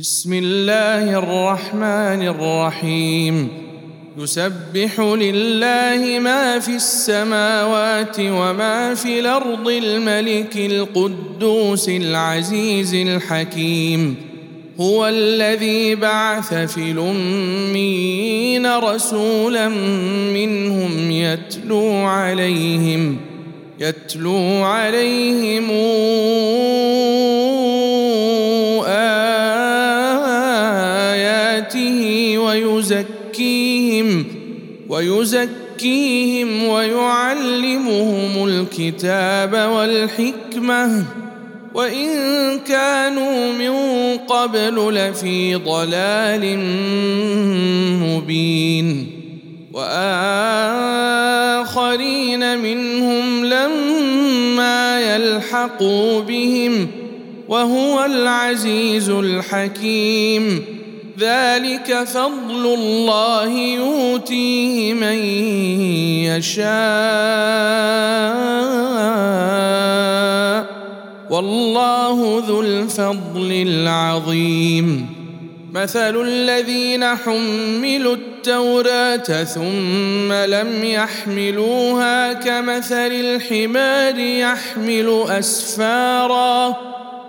بسم الله الرحمن الرحيم. يسبح لله ما في السماوات وما في الأرض الملك القدوس العزيز الحكيم. هو الذي بعث في الأميين رسولا منهم يتلو عليهم يتلو عليهم ويزكيهم ويعلمهم الكتاب والحكمة. وإن كانوا من قبل لفي ضلال مبين. وآخرين منهم لما يلحقوا بهم وهو العزيز الحكيم. ذلك فضل الله يؤتيه من يشاء. والله ذو الفضل العظيم. مثل الذين حملوا التوراة ثم لم يحملوها كمثل الحمار يحمل أسفارا.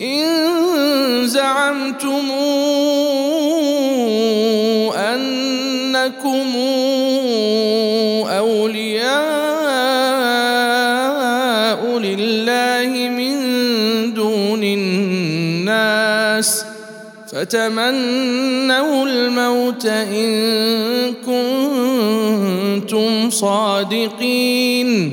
إن زعمتم أنكم أولياء لله من دون الناس فتمنوا الموت إن كنتم صادقين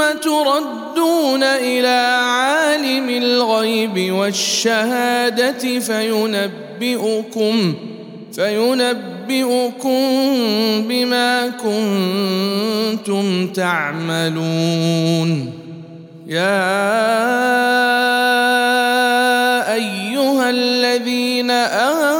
ثم تردون إلى عالم الغيب والشهادة فينبئكم فينبئكم بما كنتم تعملون. يا أيها الذين آمنوا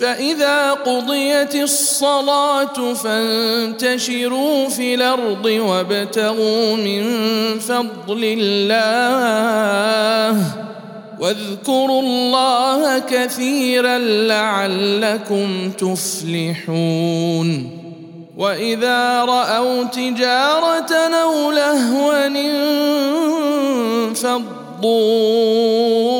فإذا قضيت الصلاة فانتشروا في الأرض وابتغوا من فضل الله واذكروا الله كثيرا لعلكم تفلحون. وإذا رأوا تجارة أو لهوا انفضوا.